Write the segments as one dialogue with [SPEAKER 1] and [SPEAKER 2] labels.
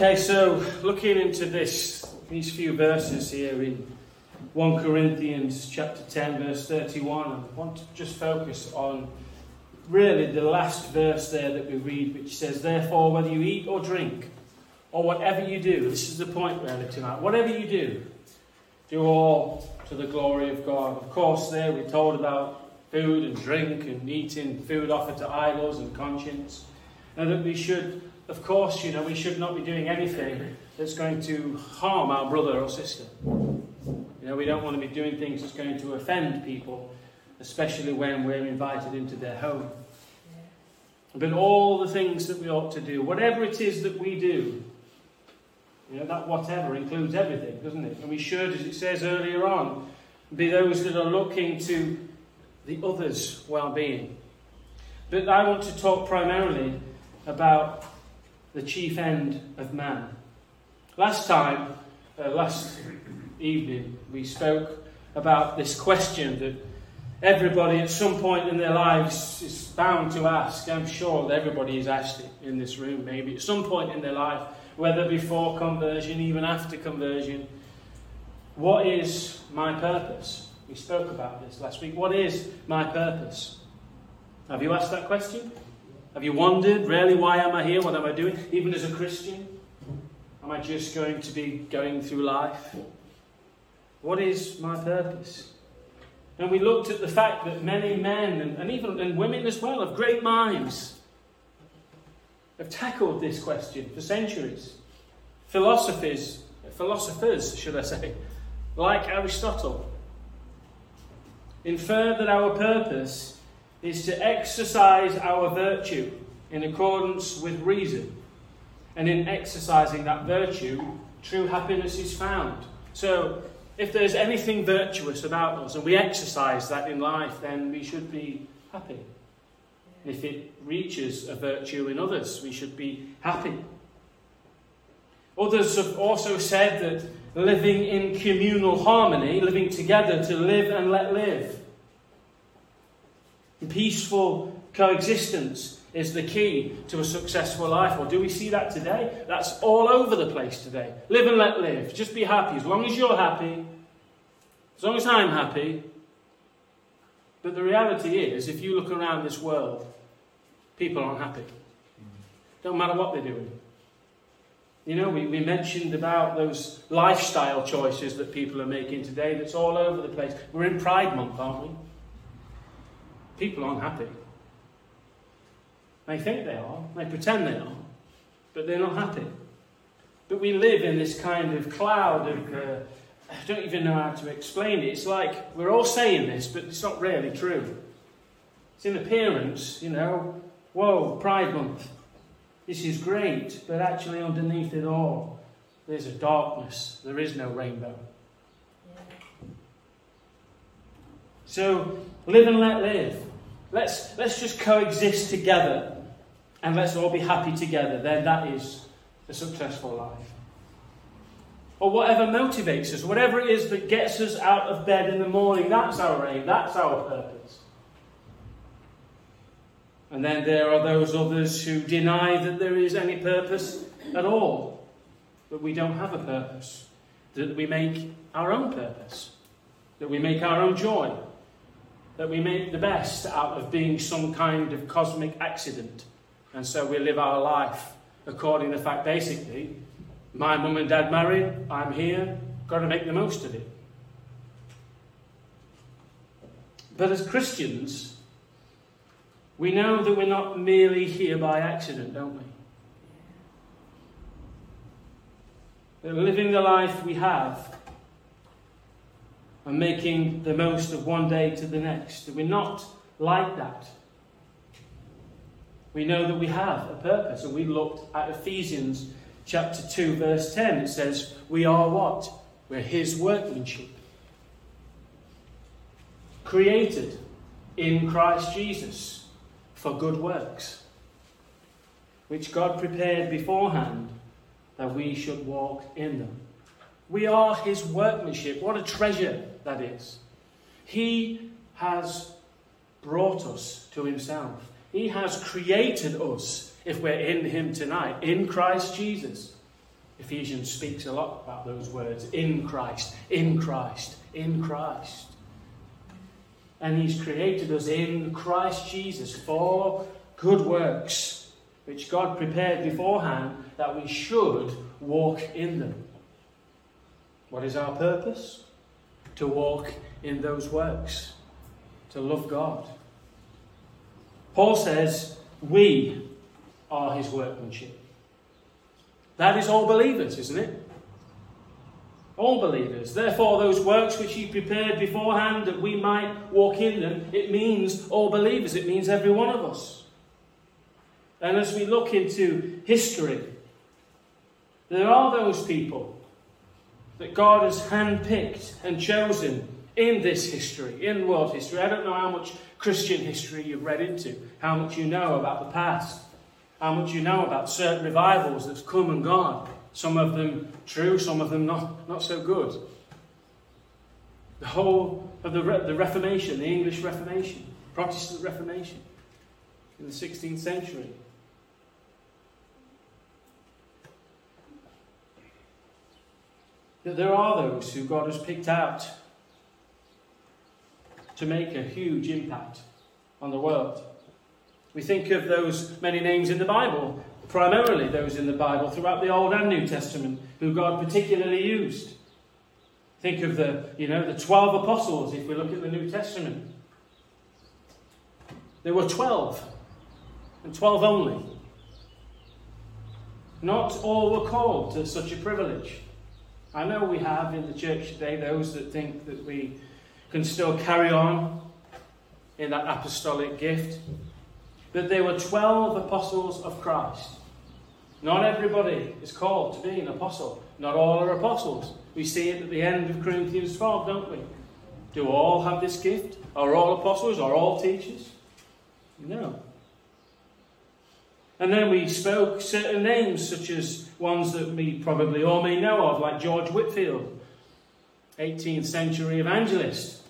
[SPEAKER 1] Okay, so looking into this, these few verses here in 1 Corinthians chapter 10, verse 31, I want to just focus on really the last verse there that we read, which says, Therefore, whether you eat or drink, or whatever you do, this is the point really tonight, whatever you do, do all to the glory of God. Of course, there we're told about food and drink and eating food offered to idols and conscience, and that we should, of course, you know, we should not be doing anything that's going to harm our brother or sister. You know, we don't want to be doing things that's going to offend people, especially when we're invited into their home. But all the things that we ought to do, whatever it is that we do, you know, that whatever includes everything, doesn't it? And we should, as it says earlier on, be those that are looking to the other's well being. But I want to talk primarily about the chief end of man. Last time, uh, last evening, we spoke about this question that everybody at some point in their lives is bound to ask. I'm sure that everybody has asked it in this room, maybe at some point in their life whether before conversion, even after conversion. What is my purpose? We spoke about this last week. What is my purpose? Have you asked that question? Have you wondered, really, why am I here? What am I doing? Even as a Christian? Am I just going to be going through life? What is my purpose? And we looked at the fact that many men, and, and even and women as well, of great minds, have tackled this question for centuries. Philosophies, philosophers, should I say, like Aristotle, infer that our purpose is to exercise our virtue in accordance with reason. And in exercising that virtue, true happiness is found. So, if there's anything virtuous about us and we exercise that in life, then we should be happy. And If it reaches a virtue in others, we should be happy. Others have also said that living in communal harmony, living together to live and let live, peaceful coexistence is the key to a successful life. Or do we see that today? That's all over the place today. Live and let live. Just be happy. As long as you're happy, as long as I'm happy, but the reality is, if you look around this world, people aren't happy. Don't matter what they're doing. You know, we, we mentioned about those lifestyle choices that people are making today that's all over the place. We're in Pride Month, aren't we? People aren't happy. They think they are, they pretend they are, but they're not happy. But we live in this kind of cloud of. Uh, I don't even know how to explain it. It's like we're all saying this, but it's not really true. It's in appearance, you know. Whoa, Pride Month. This is great, but actually, underneath it all, there's a darkness. There is no rainbow. So, live and let live. Let's, let's just coexist together and let's all be happy together. Then that is a successful life or whatever motivates us, whatever it is that gets us out of bed in the morning, that's our aim, that's our purpose. And then there are those others who deny that there is any purpose at all, that we don't have a purpose, that we make our own purpose, that we make our own joy, that we make the best out of being some kind of cosmic accident. And so we live our life according to the fact, basically, my mum and dad married, I'm here, got to make the most of it. But as Christians, we know that we're not merely here by accident, don't we? That living the life we have and making the most of one day to the next, we're not like that. We know that we have a purpose, and we looked at Ephesians chapter 2, verse 10, it says, We are what? We're his workmanship. Created in Christ Jesus for good works, which God prepared beforehand that we should walk in them. We are his workmanship. What a treasure that is. He has brought us to himself. He has created us if we're in Him tonight, in Christ Jesus. Ephesians speaks a lot about those words in Christ, in Christ, in Christ. And He's created us in Christ Jesus for good works, which God prepared beforehand that we should walk in them. What is our purpose? To walk in those works, to love God. Paul says, We are his workmanship. That is all believers, isn't it? All believers. Therefore, those works which he prepared beforehand that we might walk in them, it means all believers. It means every one of us. And as we look into history, there are those people that God has handpicked and chosen in this history, in world history. I don't know how much Christian history you've read into, how much you know about the past, how much you know about certain revivals that's come and gone. Some of them true, some of them not, not so good. The whole of the, Re- the Reformation, the English Reformation, Protestant Reformation in the 16th century. That there are those who God has picked out to make a huge impact on the world. We think of those many names in the Bible, primarily those in the Bible throughout the Old and New Testament, who God particularly used. Think of the, you know, the 12 apostles if we look at the New Testament. There were 12, and 12 only. Not all were called to such a privilege. I know we have in the church today those that think that we can still carry on in that apostolic gift. But there were 12 apostles of Christ. Not everybody is called to be an apostle. Not all are apostles. We see it at the end of Corinthians 12, don't we? Do all have this gift? Are all apostles? Are all teachers? No. And then we spoke certain names, such as ones that we probably all may know of, like George Whitefield, 18th century evangelist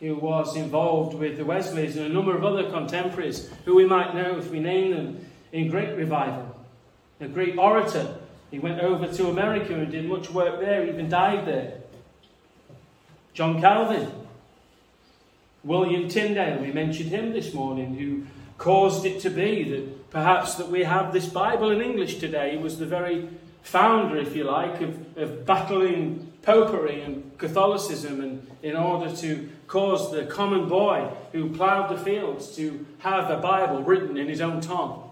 [SPEAKER 1] who was involved with the Wesleys and a number of other contemporaries who we might know if we name them in great revival. A great orator. He went over to America and did much work there, even died there. John Calvin. William Tyndale, we mentioned him this morning, who caused it to be that perhaps that we have this Bible in English today. Was the very founder, if you like, of, of battling popery and Catholicism and in order to cause the common boy who ploughed the fields to have a Bible written in his own tongue.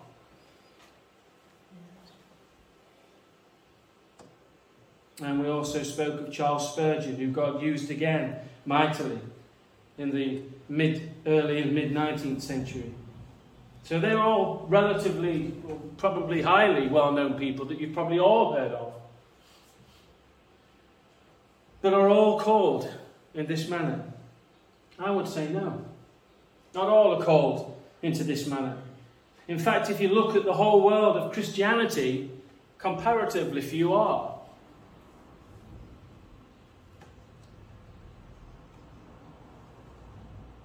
[SPEAKER 1] And we also spoke of Charles Spurgeon, who God used again mightily in the mid, early and mid 19th century. So they're all relatively, probably highly well known people that you've probably all heard of. That are all called in this manner. I would say no. Not all are called into this manner. In fact, if you look at the whole world of Christianity, comparatively few are.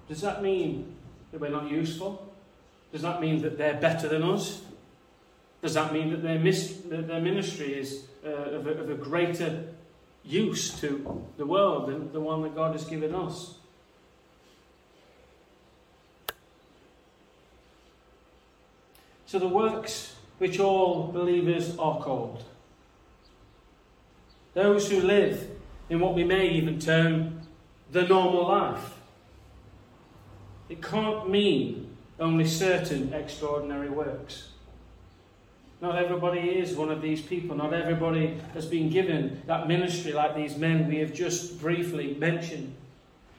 [SPEAKER 1] Does that mean that we're not useful? Does that mean that they're better than us? Does that mean that their, mis- their ministry is uh, of, a, of a greater use to the world than the one that God has given us? So the works which all believers are called. Those who live in what we may even term the normal life. It can't mean only certain extraordinary works. Not everybody is one of these people. Not everybody has been given that ministry like these men we have just briefly mentioned.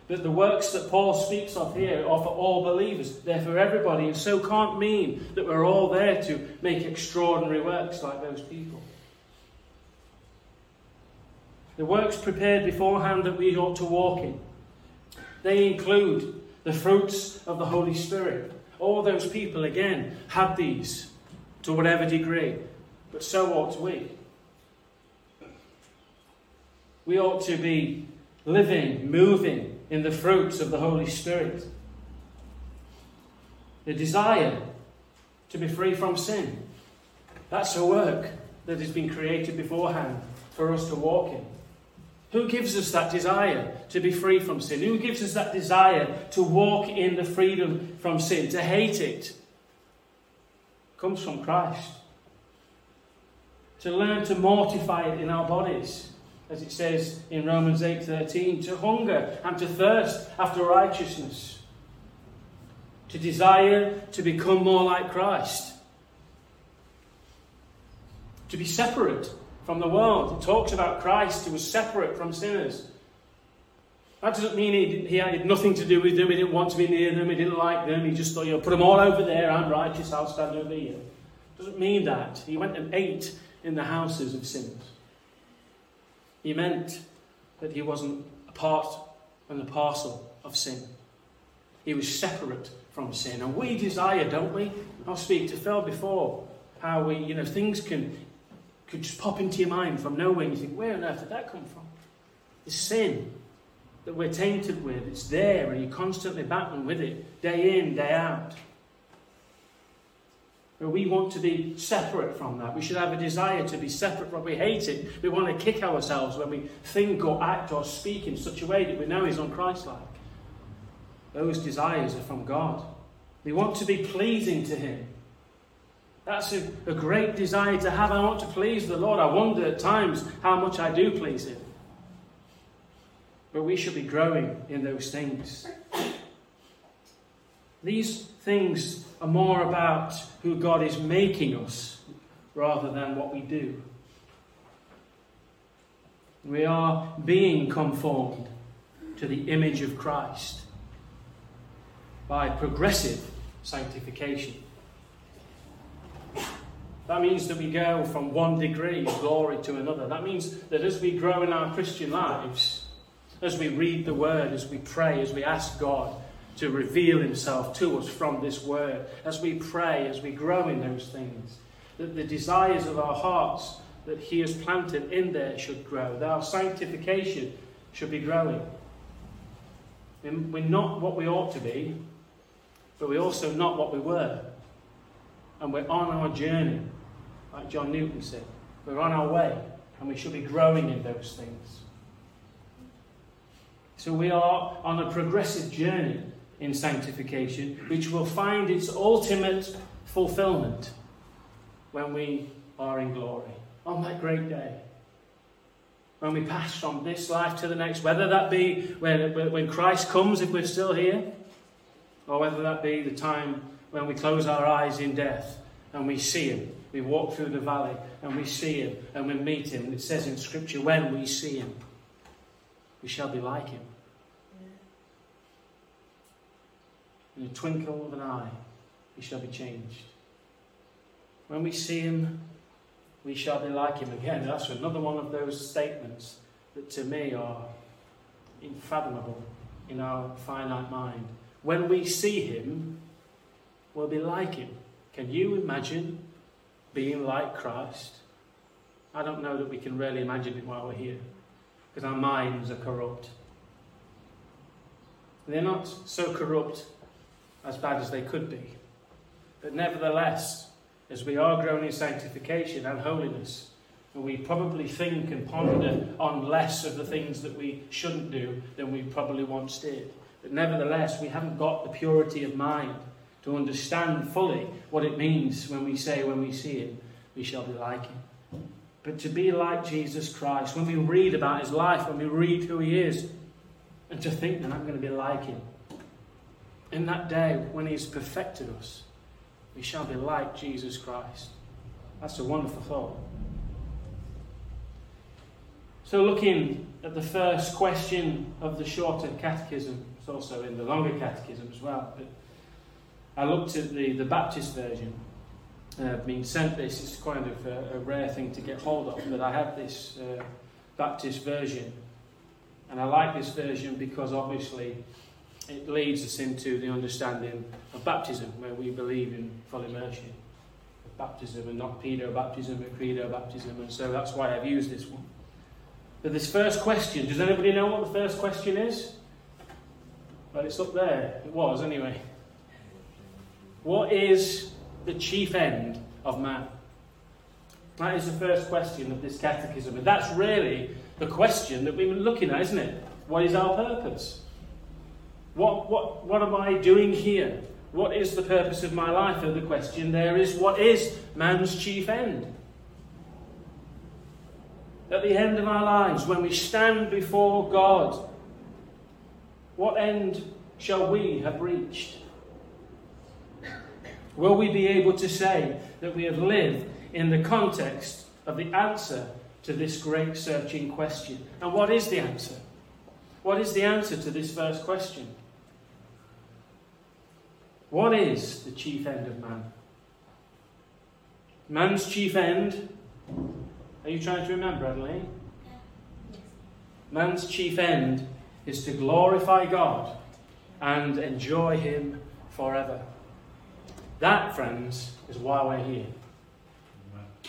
[SPEAKER 1] But the works that Paul speaks of here are for all believers. They're for everybody, and so can't mean that we're all there to make extraordinary works like those people. The works prepared beforehand that we ought to walk in. They include the fruits of the Holy Spirit. All those people, again, had these to whatever degree, but so ought we. We ought to be living, moving, in the fruits of the Holy Spirit. The desire to be free from sin. That's a work that has been created beforehand for us to walk in. Who gives us that desire to be free from sin? Who gives us that desire to walk in the freedom from sin, to hate it? it comes from Christ. To learn to mortify it in our bodies, as it says in Romans 8:13, to hunger and to thirst after righteousness, to desire to become more like Christ, to be separate from the world. It talks about Christ who was separate from sinners. That doesn't mean he, he had nothing to do with them, he didn't want to be near them, he didn't like them, he just thought, you know, put them all over there, I'm righteous, I'll stand over here. Doesn't mean that. He went and ate in the houses of sinners. He meant that he wasn't a part and a parcel of sin. He was separate from sin. And we desire, don't we? I'll speak to Phil before how we, you know, things can could just pop into your mind from nowhere and you think, where on earth did that come from? The sin that we're tainted with, it's there and you're constantly battling with it, day in, day out. But we want to be separate from that. We should have a desire to be separate from We hate it. We want to kick ourselves when we think or act or speak in such a way that we know is unchristlike. Those desires are from God. We want to be pleasing to Him. That's a, a great desire to have. I want to please the Lord. I wonder at times how much I do please Him. But we should be growing in those things. These things are more about who God is making us rather than what we do. We are being conformed to the image of Christ by progressive sanctification. That means that we go from one degree of glory to another. That means that as we grow in our Christian lives, as we read the Word, as we pray, as we ask God to reveal Himself to us from this Word, as we pray, as we grow in those things, that the desires of our hearts that He has planted in there should grow, that our sanctification should be growing. We're not what we ought to be, but we're also not what we were. And we're on our journey like John Newton said. We're on our way, and we should be growing in those things. So we are on a progressive journey in sanctification, which will find its ultimate fulfillment when we are in glory, on that great day. When we pass from this life to the next, whether that be when, when Christ comes, if we're still here, or whether that be the time when we close our eyes in death and we see Him we walk through the valley and we see him and we meet him. And it says in Scripture, when we see him, we shall be like him. In a twinkle of an eye, we shall be changed. When we see him, we shall be like him again. That's another one of those statements that to me are unfathomable in our finite mind. When we see him, we'll be like him. Can you imagine being like Christ, I don't know that we can really imagine it while we're here because our minds are corrupt. They're not so corrupt as bad as they could be. But nevertheless, as we are growing in sanctification and holiness, we probably think and ponder on less of the things that we shouldn't do than we probably once did. But nevertheless, we haven't got the purity of mind to understand fully what it means when we say, when we see him, we shall be like him. But to be like Jesus Christ, when we read about his life, when we read who he is, and to think that I'm going to be like him. In that day when he's perfected us, we shall be like Jesus Christ. That's a wonderful thought. So, looking at the first question of the shorter catechism, it's also in the longer catechism as well, but I looked at the, the Baptist version. Uh, being sent this, it's kind of a, a, rare thing to get hold of, but I have this uh, Baptist version. And I like this version because obviously it leads us into the understanding of baptism, where we believe in full immersion. Baptism and not pedo baptism, but credo baptism, and so that's why I've used this one. But this first question, does anybody know what the first question is? Well, it's up there. It was, anyway. What is the chief end of man? That is the first question of this catechism. And that's really the question that we've been looking at, isn't it? What is our purpose? What, what, what am I doing here? What is the purpose of my life? And the question there is, what is man's chief end? At the end of our lives, when we stand before God, what end shall we have reached? Will we be able to say that we have lived in the context of the answer to this great searching question? And what is the answer? What is the answer to this first question? What is the chief end of man? Man's chief end. Are you trying to remember, Adeline? Man's chief end is to glorify God and enjoy Him forever. That, friends, is why we're here.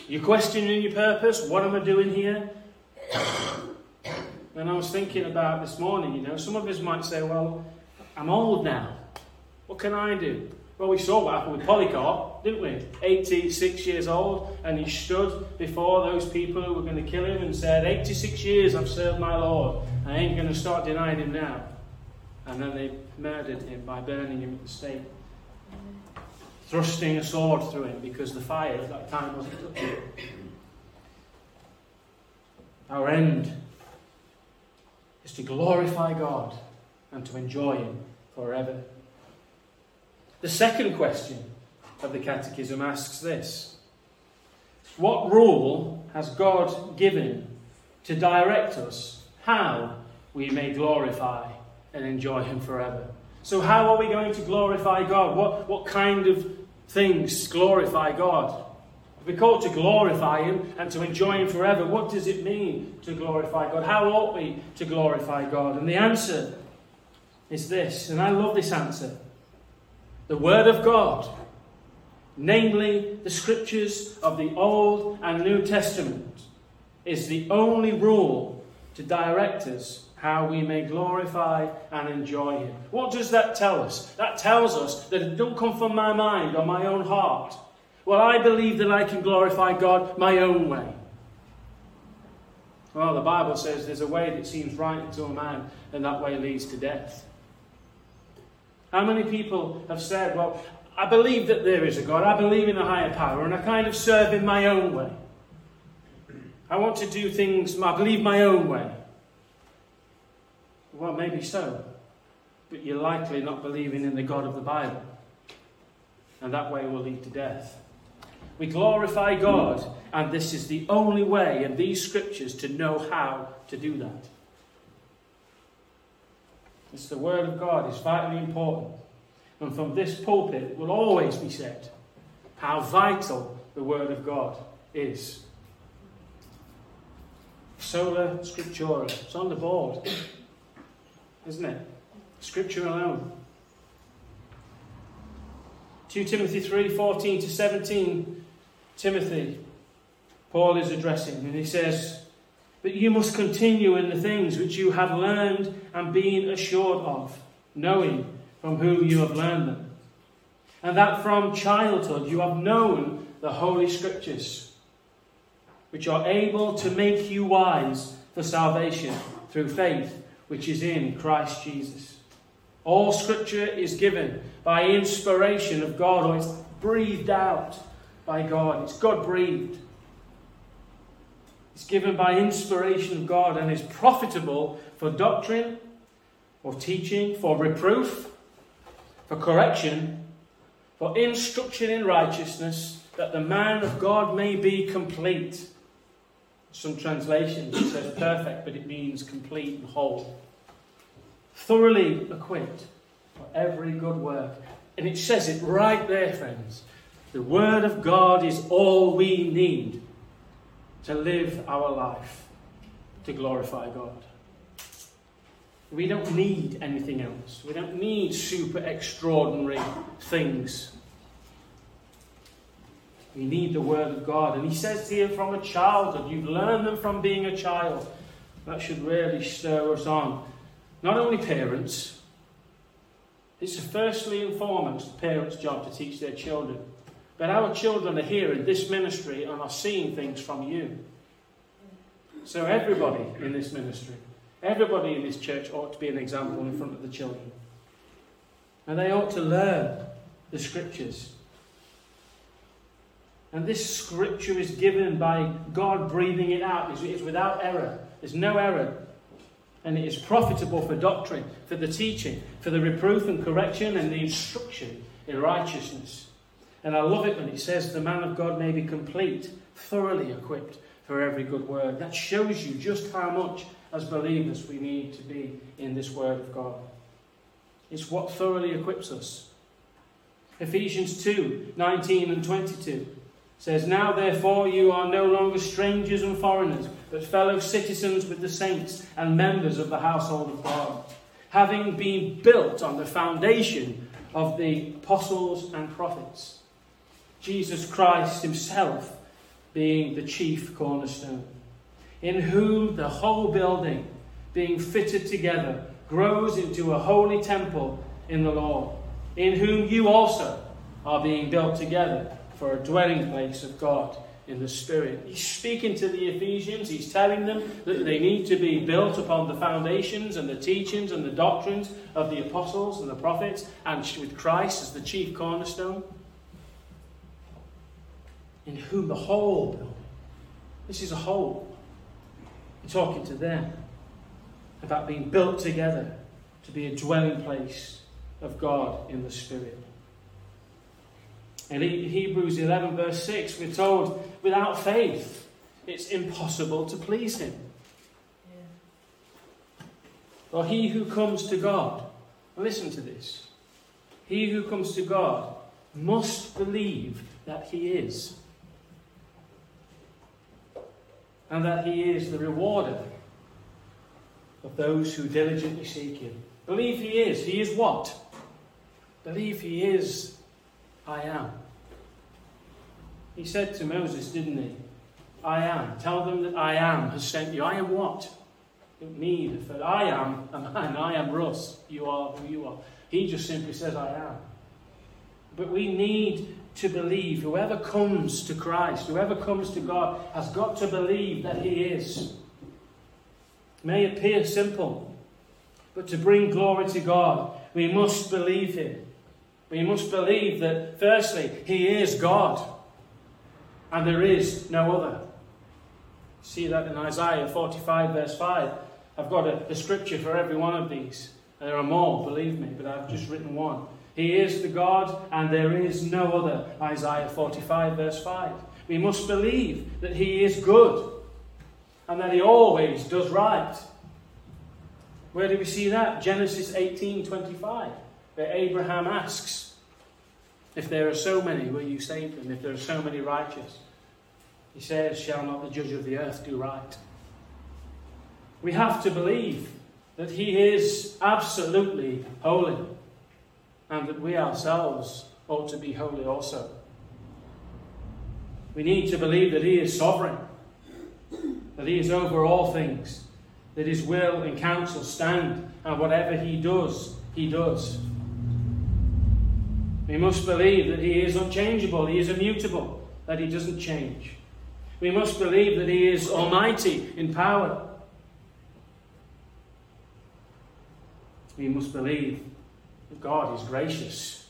[SPEAKER 1] You're questioning your purpose. What am I doing here? And I was thinking about this morning, you know, some of us might say, well, I'm old now. What can I do? Well, we saw what happened with Polycarp, didn't we? 86 years old, and he stood before those people who were going to kill him and said, 86 years I've served my Lord. I ain't going to start denying him now. And then they murdered him by burning him at the stake, thrusting a sword through him because the fire at that time wasn't touching. Our end is to glorify God and to enjoy Him forever. The second question of the Catechism asks this What rule has God given to direct us how we may glorify and enjoy Him forever? So, how are we going to glorify God? What, what kind of things glorify God? We're called to glorify Him and to enjoy Him forever. What does it mean to glorify God? How ought we to glorify God? And the answer is this, and I love this answer the Word of God, namely the Scriptures of the Old and New Testament, is the only rule to direct us how we may glorify and enjoy Him. What does that tell us? That tells us that it don't come from my mind or my own heart well, I believe that I can glorify God my own way. Well, the Bible says there's a way that seems right unto a man, and that way leads to death. How many people have said, Well, I believe that there is a God, I believe in a higher power, and I kind of serve in my own way. I want to do things, I believe my own way. Well, maybe so, but you're likely not believing in the God of the Bible, and that way will lead to death. We glorify God, and this is the only way in these scriptures to know how to do that. It's the Word of God, it's vitally important. And from this pulpit, it will always be said how vital the Word of God is. Sola Scriptura. It's on the board, isn't it? Scripture alone. 2 Timothy 3 14 to 17 Timothy, Paul is addressing, and he says, But you must continue in the things which you have learned and been assured of, knowing from whom you have learned them. And that from childhood you have known the Holy Scriptures, which are able to make you wise for salvation through faith which is in Christ Jesus. All Scripture is given by inspiration of God, or it's breathed out by God. It's God breathed. It's given by inspiration of God and is profitable for doctrine, for teaching, for reproof, for correction, for instruction in righteousness, that the man of God may be complete. Some translations it says perfect, but it means complete and whole. Thoroughly equipped for every good work. And it says it right there, friends. The Word of God is all we need to live our life to glorify God. We don't need anything else. We don't need super extraordinary things. We need the Word of God. And he says here from a childhood, you've learned them from being a child. That should really stir us on. Not only parents, it's firstly and foremost the parents' job to teach their children But our children are here in this ministry and are seeing things from you. So everybody in this ministry, everybody in this church ought to be an example in front of the children. And they ought to learn the scriptures. And this scripture is given by God breathing it out. It's without error. There's no error. And it is profitable for doctrine, for the teaching, for the reproof and correction, and the instruction in righteousness. And I love it when it says the man of God may be complete, thoroughly equipped for every good word. That shows you just how much, as believers, we need to be in this word of God. It's what thoroughly equips us. Ephesians 2 19 and 22 says, Now therefore you are no longer strangers and foreigners, but fellow citizens with the saints and members of the household of God, having been built on the foundation of the apostles and prophets, Jesus Christ himself being the chief cornerstone, in whom the whole building, being fitted together, grows into a holy temple in the Lord, in whom you also are being built together for a dwelling place of God in the Spirit. He's speaking to the Ephesians, he's telling them that they need to be built upon the foundations and the teachings and the doctrines of the apostles and the prophets, and with Christ as the chief cornerstone, in whom the whole building, this is a whole, He's talking to them about being built together to be a dwelling place of God in the Spirit. In Hebrews 11, verse 6, we're told, without faith, it's impossible to please Him. Yeah. For he who comes to God, listen to this, he who comes to God must believe that He is, and that He is the rewarder of those who diligently seek Him. Believe He is. He is what? Believe He is I am. He said to Moses, didn't he? I am. Tell them that I am has sent you. I am what? Me, the I am a man. I am Russ. You are who you are. He just simply says, I am. But we need to believe. Whoever comes to Christ, whoever comes to God, has got to believe that He is. It may appear simple, but to bring glory to God, we must believe Him. We must believe that, firstly, He is God, and there is no other. See that in Isaiah 45, verse 5. I've got a, a scripture for every one of these. There are more, believe me, but I've just written one. He is the God, and there is no other. Isaiah 45, verse 5. We must believe that He is good, and that He always does right. Where do we see that? Genesis 18, 25 where Abraham asks, If there are so many, will you save them? If there are so many righteous? He says, Shall not the judge of the earth do right? We have to believe that he is absolutely holy and that we ourselves ought to be holy also. We need to believe that he is sovereign, that he is over all things, that his will and counsel stand, and whatever he does, he does. We must believe that He is unchangeable, He is immutable, that He doesn't change. We must believe that He is almighty in power. We must believe that God is gracious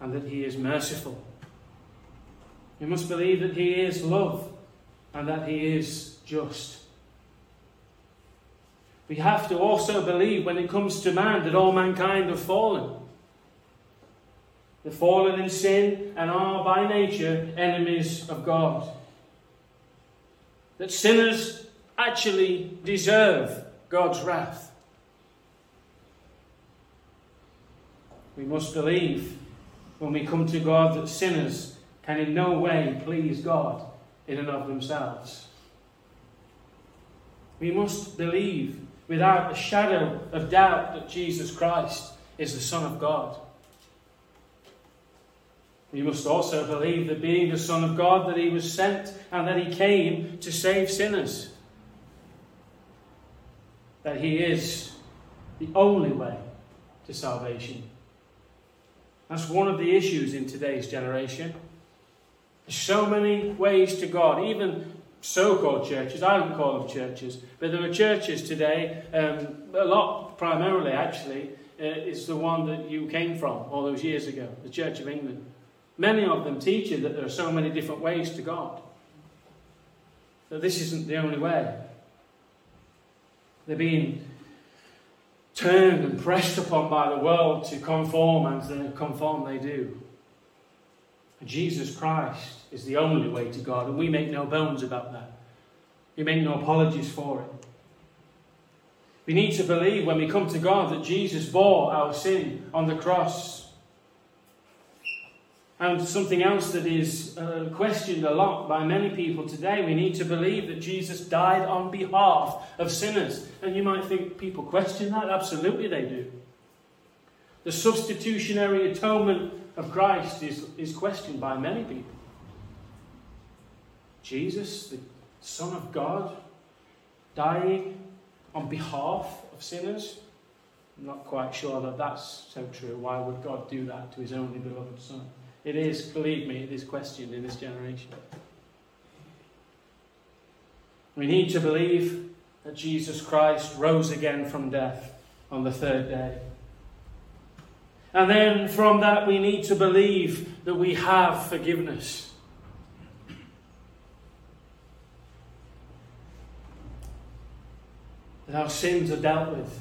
[SPEAKER 1] and that He is merciful. We must believe that He is love and that He is just. We have to also believe when it comes to man that all mankind have fallen they're fallen in sin and are by nature enemies of God. That sinners actually deserve God's wrath. We must believe when we come to God that sinners can in no way please God in and of themselves. We must believe without a shadow of doubt that Jesus Christ is the Son of God. We must also believe that being the Son of God, that he was sent and that he came to save sinners. That he is the only way to salvation. That's one of the issues in today's generation. There's so many ways to God, even so called churches. I don't call them churches, but there are churches today, um, a lot primarily actually, uh, is the one that you came from all those years ago, the Church of England. Many of them teach you that there are so many different ways to God, that this isn't the only way. They're being turned and pressed upon by the world to conform, and to conform they do. Jesus Christ is the only way to God, and we make no bones about that. We make no apologies for it. We need to believe when we come to God that Jesus bore our sin on the cross. And something else that is uh, questioned a lot by many people today, we need to believe that Jesus died on behalf of sinners. And you might think people question that. Absolutely, they do. The substitutionary atonement of Christ is, is questioned by many people. Jesus, the Son of God, dying on behalf of sinners? I'm not quite sure that that's so true. Why would God do that to his only beloved Son? It is, believe me, it is questioned in this generation. We need to believe that Jesus Christ rose again from death on the third day. And then from that, we need to believe that we have forgiveness. That our sins are dealt with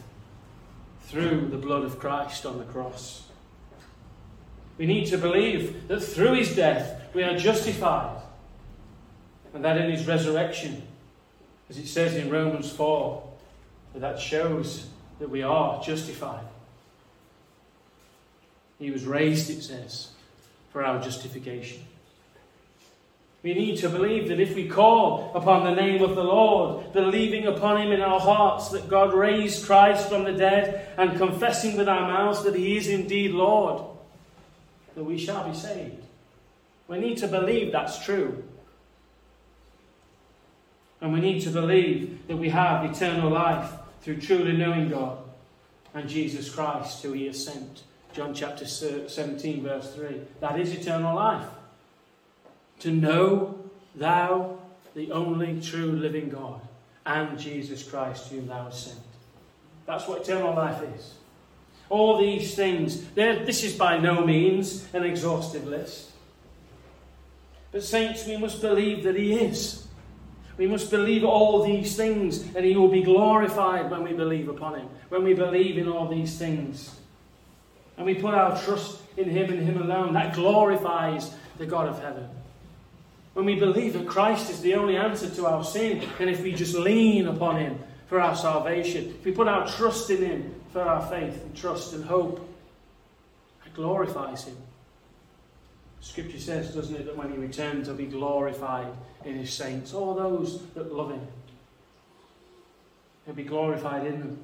[SPEAKER 1] through the blood of Christ on the cross. We need to believe that through his death we are justified, and that in his resurrection, as it says in Romans 4, that, that shows that we are justified. He was raised, it says, for our justification. We need to believe that if we call upon the name of the Lord, believing upon Him in our hearts that God raised Christ from the dead, and confessing with our mouths that He is indeed Lord, that we shall be saved. We need to believe that's true. And we need to believe that we have eternal life through truly knowing God and Jesus Christ, who He has sent. John chapter 17, verse 3. That is eternal life to know thou, the only true living God, and Jesus Christ, whom thou hast sent. That's what eternal life is. All these things, this is by no means an exhaustive list. But, saints, we must believe that He is. We must believe all these things, and He will be glorified when we believe upon Him, when we believe in all these things. And we put our trust in Him and Him alone. That glorifies the God of heaven. When we believe that Christ is the only answer to our sin, and if we just lean upon Him for our salvation, if we put our trust in Him for our faith and trust and hope, it glorifies Him. Scripture says, doesn't it, that when He returns, He'll be glorified in His saints, all those that love Him. He'll be glorified in them.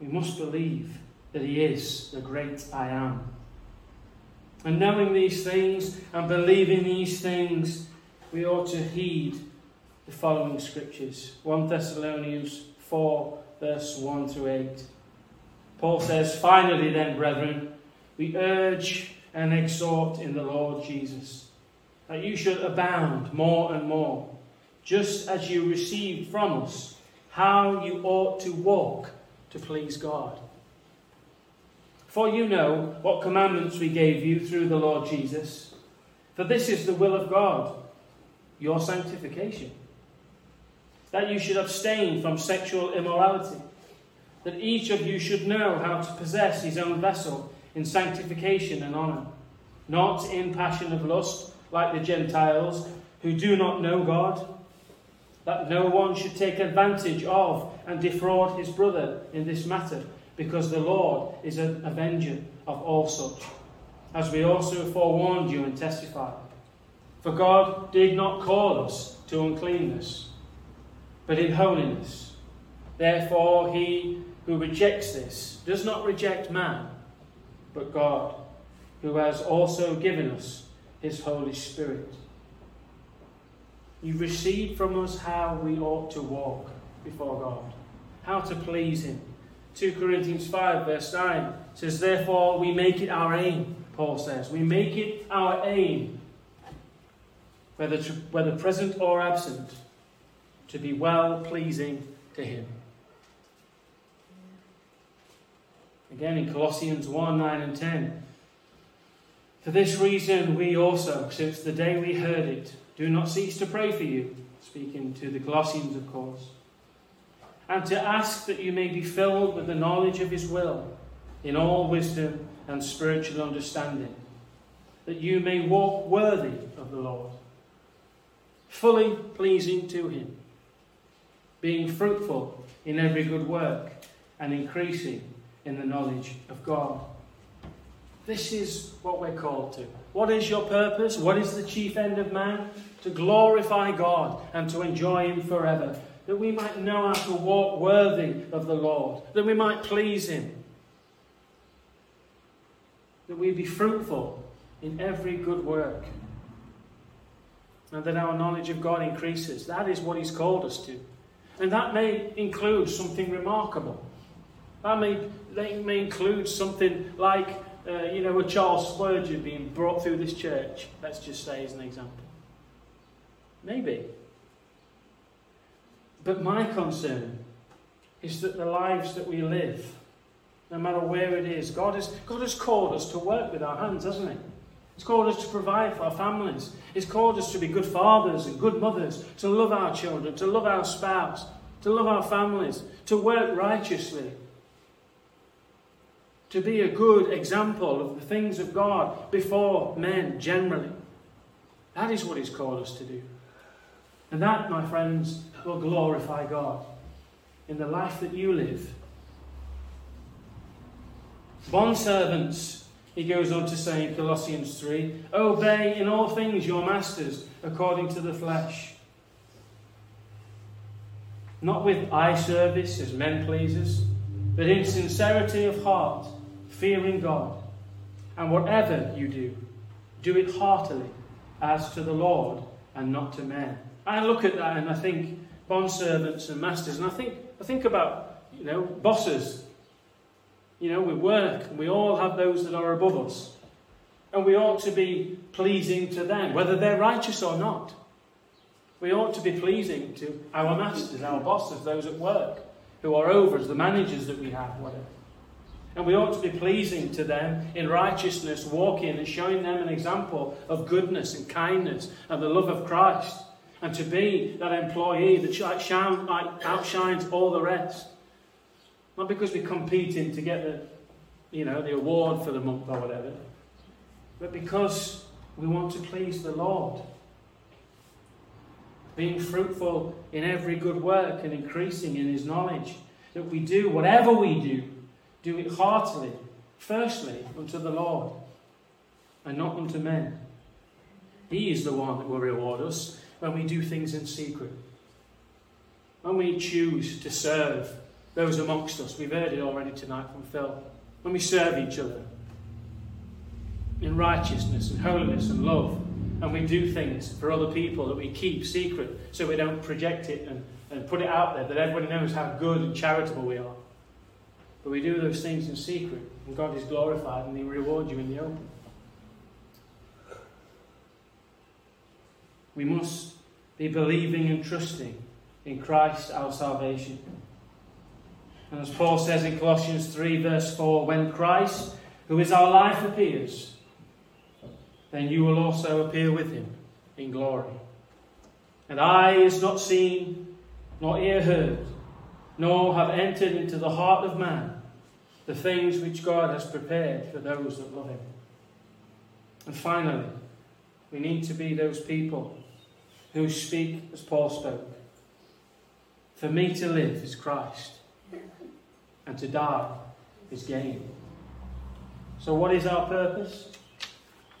[SPEAKER 1] We must believe that He is the great I am. And knowing these things and believing these things, we ought to heed the following scriptures 1 Thessalonians 4, verse 1 through 8. Paul says, Finally, then, brethren, we urge and exhort in the Lord Jesus that you should abound more and more, just as you received from us how you ought to walk to please God for you know what commandments we gave you through the Lord Jesus. For this is the will of God, your sanctification. That you should abstain from sexual immorality. That each of you should know how to possess his own vessel in sanctification and honour, not in passion of lust, like the Gentiles who do not know God. That no one should take advantage of and defraud his brother in this matter because the Lord is an avenger of all such, as we also forewarned you and testified. For God did not call us to uncleanness, but in holiness. Therefore, he who rejects this does not reject man, but God, who has also given us his Holy Spirit. You received from us how we ought to walk before God, how to please him 2 Corinthians 5, verse 9 says, Therefore we make it our aim, Paul says. We make it our aim, whether, whether present or absent, to be well pleasing to Him. Again in Colossians 1 9 and 10. For this reason, we also, since the day we heard it, do not cease to pray for you, speaking to the Colossians, of course, and to ask that you may be filled with the knowledge of His will in all wisdom and spiritual understanding, that you may walk worthy of the Lord, fully pleasing to Him, being fruitful in every good work and increasing in the knowledge of God. This is what we're called to. What is your purpose? What is the chief end of man? To glorify God and to enjoy Him forever. That we might know how to walk worthy of the Lord. That we might please Him. That we be fruitful in every good work. And that our knowledge of God increases. That is what He's called us to. And that may include something remarkable. That may, that may include something like uh, you know, a Charles Spurgeon being brought through this church, let's just say as an example. Maybe. But my concern is that the lives that we live, no matter where it is, God has, God has called us to work with our hands, hasn't He? He's called us to provide for our families. He's called us to be good fathers and good mothers, to love our children, to love our spouse, to love our families, to work righteously, to be a good example of the things of God before men generally. That is what He's called us to do. And that, my friends, will glorify God in the life that you live. Bondservants, he goes on to say in Colossians 3 obey in all things your masters according to the flesh. Not with eye service as men pleasers, but in sincerity of heart fearing God. And whatever you do, do it heartily, as to the Lord and not to men. I look at that and I think bond servants and masters, and I think I think about you know bosses. You know, we work, and we all have those that are above us. And we ought to be pleasing to them, whether they're righteous or not. We ought to be pleasing to our masters, our bosses, those at work, who are over us, the managers that we have, whatever. And we ought to be pleasing to them in righteousness, walking and showing them an example of goodness and kindness and the love of Christ. And to be that employee that outshines all the rest. Not because we're competing to get the, you know, the award for the month or whatever, but because we want to please the Lord. Being fruitful in every good work and increasing in His knowledge. That we do whatever we do do it heartily, firstly unto the Lord, and not unto men. He is the one that will reward us when we do things in secret. When we choose to serve those amongst us, we've heard it already tonight from Phil. When we serve each other in righteousness and holiness and love, and we do things for other people that we keep secret so we don't project it and, and put it out there that everybody knows how good and charitable we are. But we do those things in secret, and God is glorified and He rewards you in the open. We must be believing and trusting in Christ our salvation. And as Paul says in Colossians 3, verse 4, when Christ, who is our life, appears, then you will also appear with him in glory. And eye is not seen, nor ear heard nor have entered into the heart of man the things which God has prepared for those that love him. And finally, we need to be those people who speak as Paul spoke. For me to live is Christ, and to die is gain. So, what is our purpose?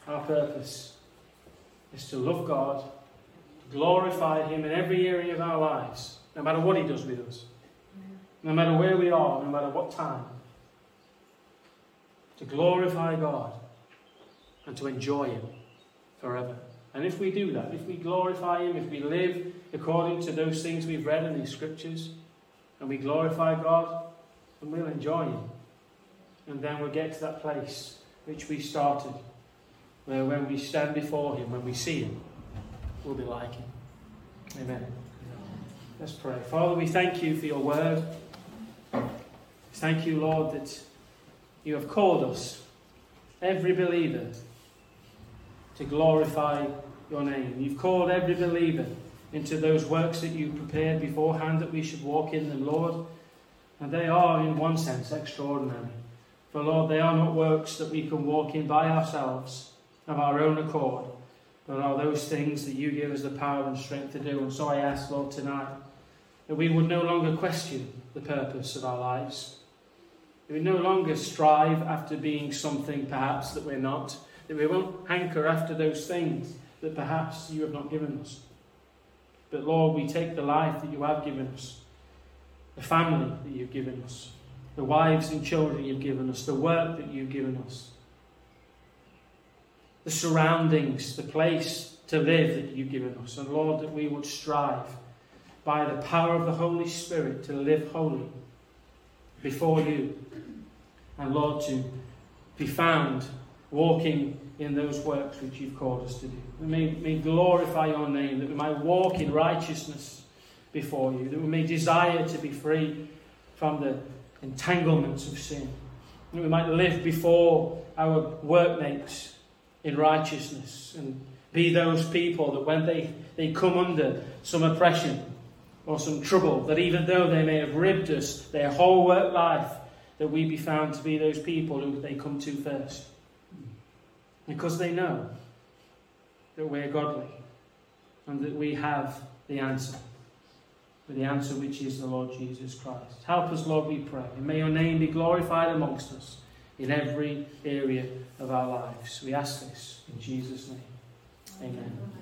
[SPEAKER 1] Our purpose is to love God, glorify Him in every area of our lives, no matter what He does with us no matter where we are, no matter what time, to glorify God and to enjoy Him forever. And if we do that, if we glorify Him, if we live according to those things we've read in these scriptures, and we glorify God, and we'll enjoy Him. And then we'll get to that place which we started, where when we stand before Him, when we see Him, we'll be like Him. Amen. Let's pray. Father, we thank you for your word. Thank you, Lord, that you have called us, every believer, to glorify your name. You've called every believer into those works that you prepared beforehand that we should walk in them, Lord. And they are, in one sense, extraordinary. For, Lord, they are not works that we can walk in by ourselves, of our own accord, but are those things that you give us the power and strength to do. And so I ask, Lord, tonight, that we would no longer question the purpose of our lives. That we no longer strive after being something perhaps that we're not. That we won't hanker after those things that perhaps you have not given us. But Lord, we take the life that you have given us, the family that you've given us, the wives and children you've given us, the work that you've given us, the surroundings, the place to live that you've given us. And Lord, that we would strive by the power of the Holy Spirit to live holy before you. And Lord, to be found walking in those works which you've called us to do. May, may glorify your name, that we might walk in righteousness before you, that we may desire to be free from the entanglements of sin, that we might live before our workmates in righteousness and be those people that when they, they come under some oppression or some trouble, that even though they may have ribbed us their whole work life, that we be found to be those people who they come to first. Because they know that we're godly and that we have the answer. But the answer which is the Lord Jesus Christ. Help us, Lord, we pray. And may your name be glorified amongst us in every area of our lives. We ask this in Jesus' name. Amen.